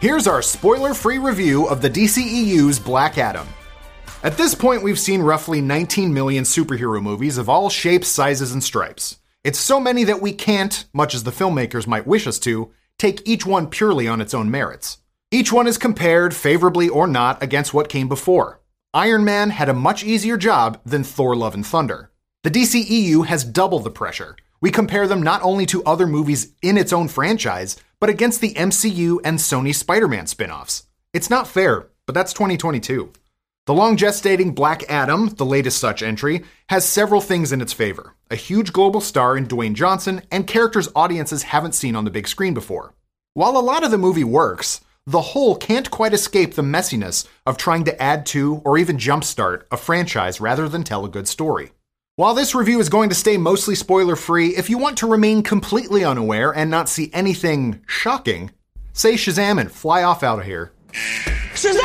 Here's our spoiler free review of the DCEU's Black Adam. At this point, we've seen roughly 19 million superhero movies of all shapes, sizes, and stripes. It's so many that we can't, much as the filmmakers might wish us to, take each one purely on its own merits. Each one is compared, favorably or not, against what came before. Iron Man had a much easier job than Thor Love and Thunder. The DCEU has double the pressure. We compare them not only to other movies in its own franchise, but against the MCU and Sony Spider Man spin offs. It's not fair, but that's 2022. The long gestating Black Adam, the latest such entry, has several things in its favor a huge global star in Dwayne Johnson, and characters audiences haven't seen on the big screen before. While a lot of the movie works, the whole can't quite escape the messiness of trying to add to or even jumpstart a franchise rather than tell a good story. While this review is going to stay mostly spoiler free, if you want to remain completely unaware and not see anything shocking, say Shazam and fly off out of here. Shazam!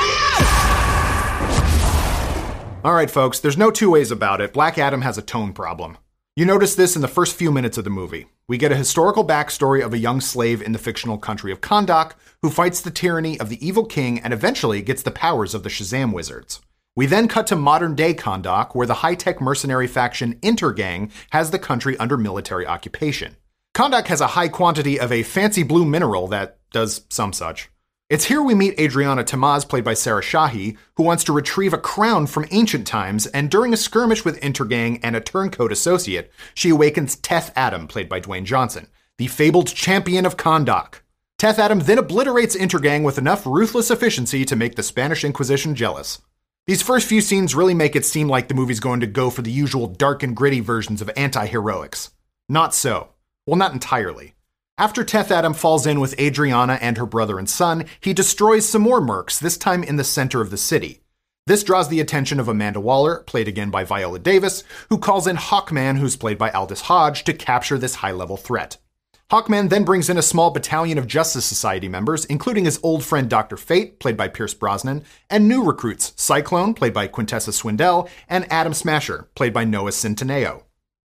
Alright, folks, there's no two ways about it. Black Adam has a tone problem. You notice this in the first few minutes of the movie. We get a historical backstory of a young slave in the fictional country of Kahndaq who fights the tyranny of the evil king and eventually gets the powers of the Shazam wizards. We then cut to modern day Kahndaq, where the high tech mercenary faction Intergang has the country under military occupation. Kahndaq has a high quantity of a fancy blue mineral that does some such. It's here we meet Adriana Tomaz, played by Sarah Shahi, who wants to retrieve a crown from ancient times, and during a skirmish with Intergang and a turncoat associate, she awakens Teth Adam, played by Dwayne Johnson, the fabled champion of Kahndaq. Teth Adam then obliterates Intergang with enough ruthless efficiency to make the Spanish Inquisition jealous. These first few scenes really make it seem like the movie's going to go for the usual dark and gritty versions of anti heroics. Not so. Well, not entirely. After Teth Adam falls in with Adriana and her brother and son, he destroys some more mercs, this time in the center of the city. This draws the attention of Amanda Waller, played again by Viola Davis, who calls in Hawkman, who's played by Aldis Hodge, to capture this high level threat. Hawkman then brings in a small battalion of Justice Society members, including his old friend Dr. Fate, played by Pierce Brosnan, and new recruits Cyclone, played by Quintessa Swindell, and Atom Smasher, played by Noah Centineo.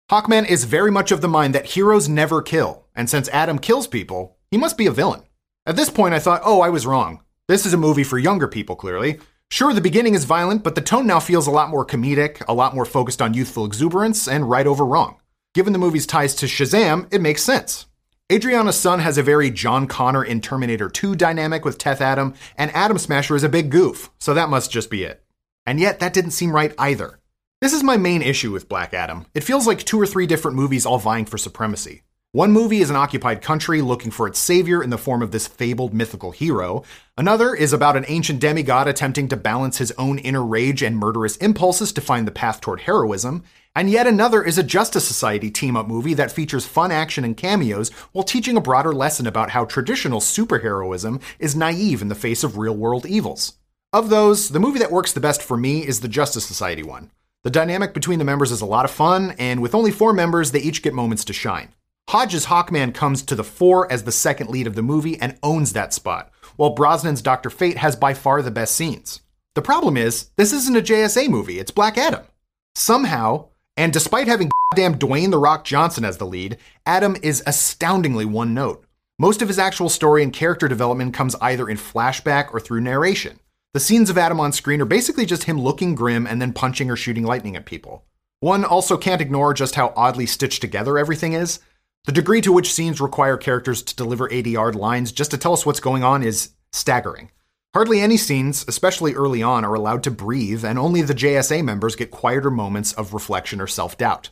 Hawkman is very much of the mind that heroes never kill, and since Adam kills people, he must be a villain. At this point, I thought, oh, I was wrong. This is a movie for younger people, clearly. Sure, the beginning is violent, but the tone now feels a lot more comedic, a lot more focused on youthful exuberance, and right over wrong. Given the movie's ties to Shazam, it makes sense. Adriana's son has a very John Connor in Terminator 2 dynamic with Teth Adam, and Atom Smasher is a big goof, so that must just be it. And yet, that didn't seem right either. This is my main issue with Black Adam. It feels like two or three different movies all vying for supremacy. One movie is an occupied country looking for its savior in the form of this fabled mythical hero. Another is about an ancient demigod attempting to balance his own inner rage and murderous impulses to find the path toward heroism. And yet another is a Justice Society team up movie that features fun action and cameos while teaching a broader lesson about how traditional superheroism is naive in the face of real world evils. Of those, the movie that works the best for me is the Justice Society one. The dynamic between the members is a lot of fun, and with only four members, they each get moments to shine. Hodge's Hawkman comes to the fore as the second lead of the movie and owns that spot, while Brosnan's Dr. Fate has by far the best scenes. The problem is, this isn't a JSA movie, it's Black Adam. Somehow, and despite having goddamn Dwayne The Rock Johnson as the lead, Adam is astoundingly one note. Most of his actual story and character development comes either in flashback or through narration. The scenes of Adam on screen are basically just him looking grim and then punching or shooting lightning at people. One also can't ignore just how oddly stitched together everything is. The degree to which scenes require characters to deliver 80 yard lines just to tell us what's going on is staggering. Hardly any scenes, especially early on, are allowed to breathe, and only the JSA members get quieter moments of reflection or self doubt.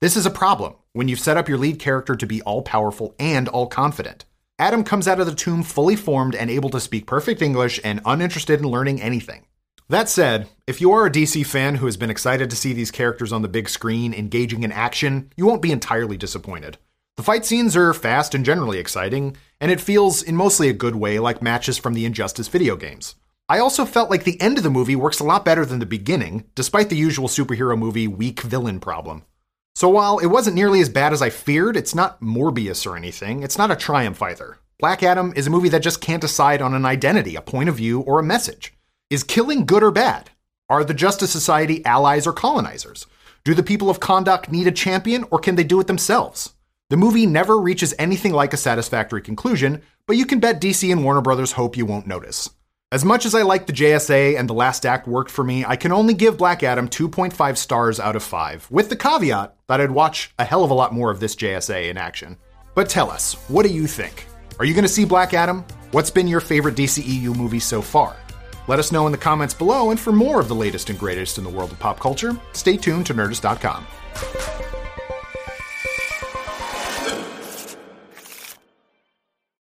This is a problem when you've set up your lead character to be all powerful and all confident. Adam comes out of the tomb fully formed and able to speak perfect English and uninterested in learning anything. That said, if you are a DC fan who has been excited to see these characters on the big screen engaging in action, you won't be entirely disappointed. The fight scenes are fast and generally exciting, and it feels, in mostly a good way, like matches from the Injustice video games. I also felt like the end of the movie works a lot better than the beginning, despite the usual superhero movie weak villain problem. So while it wasn't nearly as bad as I feared, it's not Morbius or anything, it's not a triumph either. Black Adam is a movie that just can't decide on an identity, a point of view, or a message. Is killing good or bad? Are the Justice Society allies or colonizers? Do the people of Kahndaq need a champion or can they do it themselves? The movie never reaches anything like a satisfactory conclusion, but you can bet DC and Warner Brothers hope you won't notice. As much as I like the JSA and the last act worked for me, I can only give Black Adam 2.5 stars out of 5, with the caveat that I'd watch a hell of a lot more of this JSA in action. But tell us, what do you think? Are you going to see Black Adam? What's been your favorite DCEU movie so far? Let us know in the comments below, and for more of the latest and greatest in the world of pop culture, stay tuned to Nerdist.com.